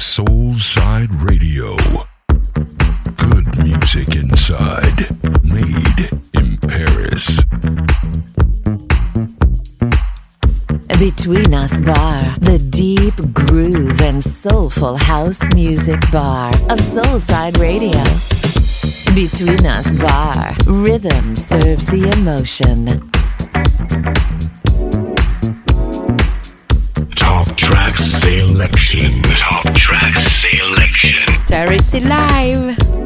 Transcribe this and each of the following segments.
Soulside Radio. Good music inside, made in Paris. Between Us Bar, the deep groove and soulful house music bar of Soulside Radio. Between Us Bar, rhythm serves the emotion. track selection. Top track selection. Terry C. Live.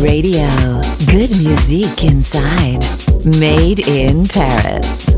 Radio. Good music inside. Made in Paris.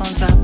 Headphones up.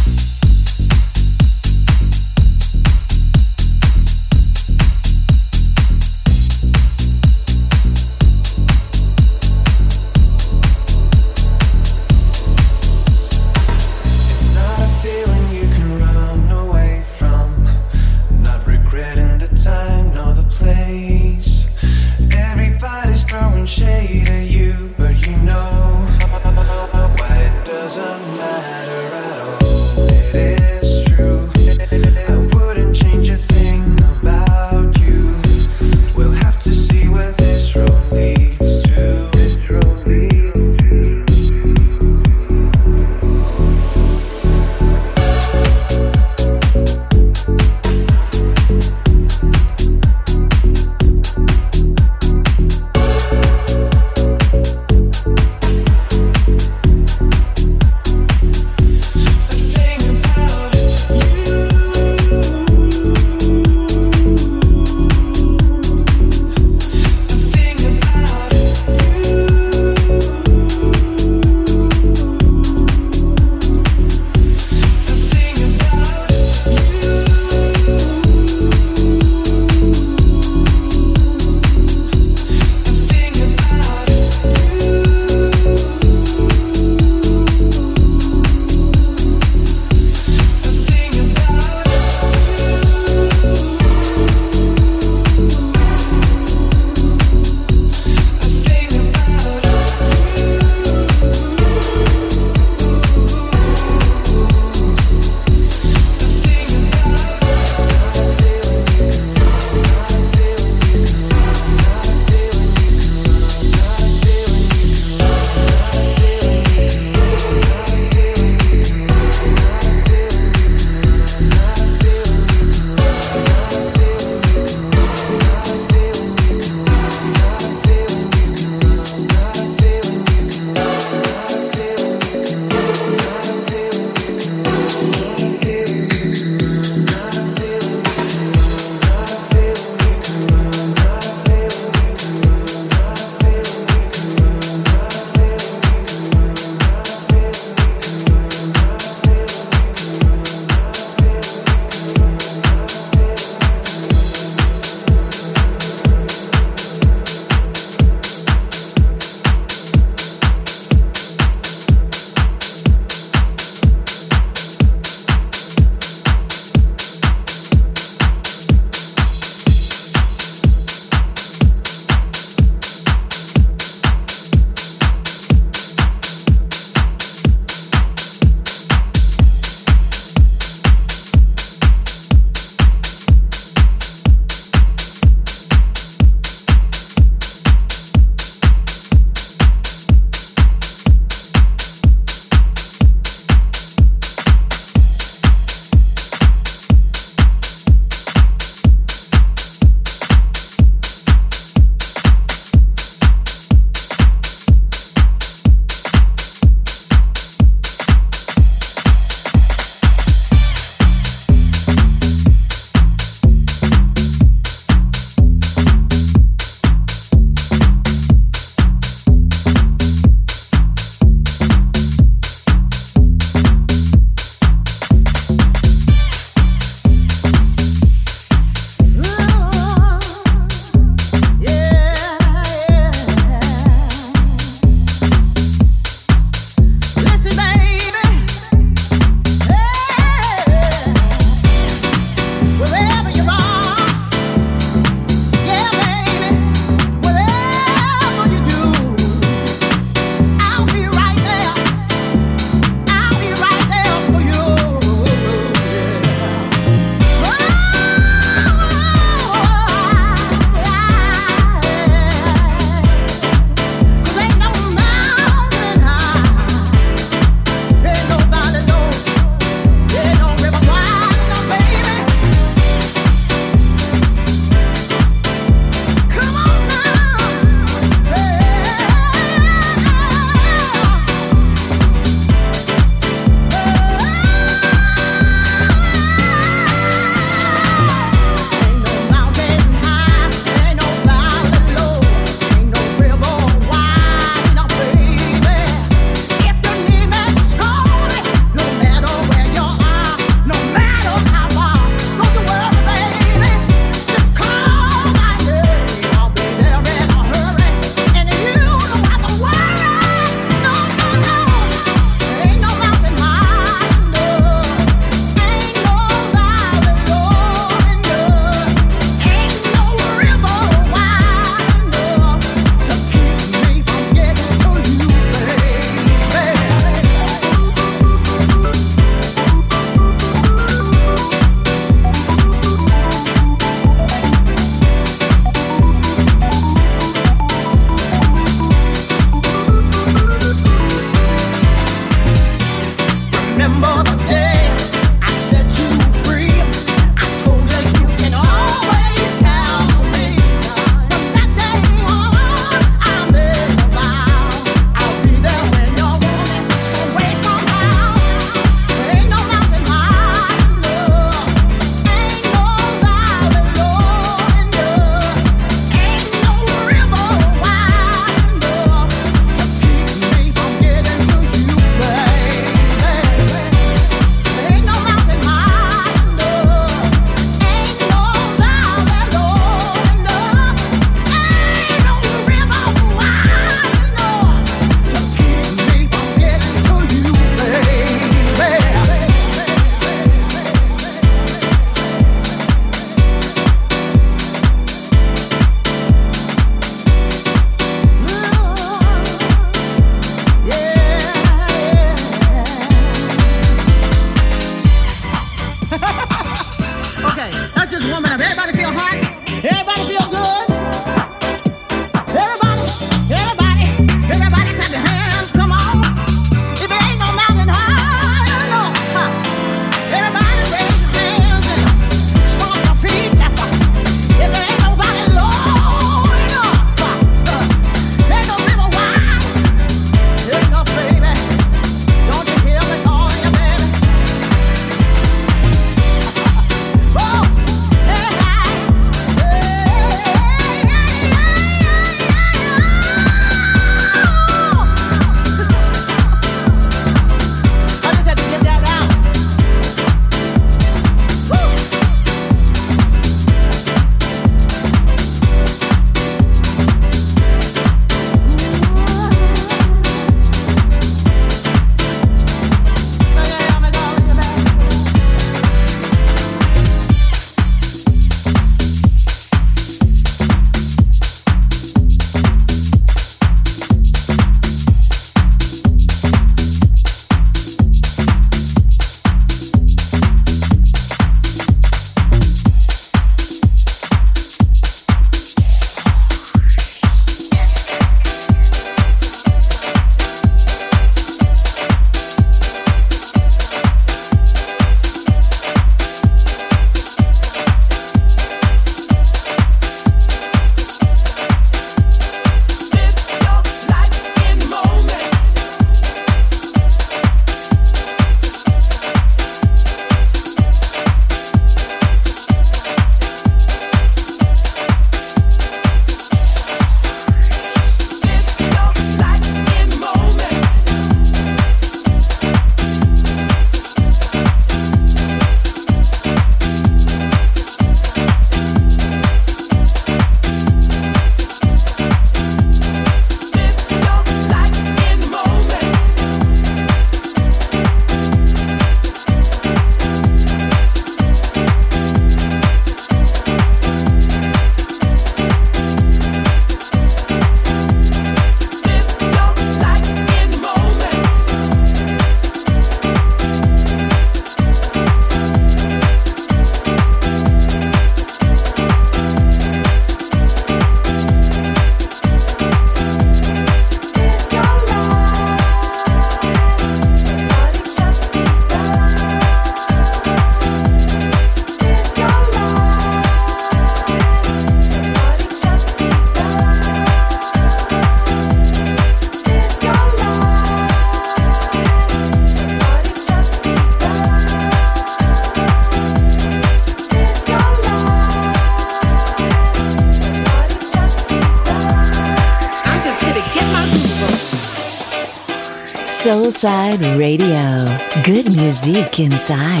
Inside.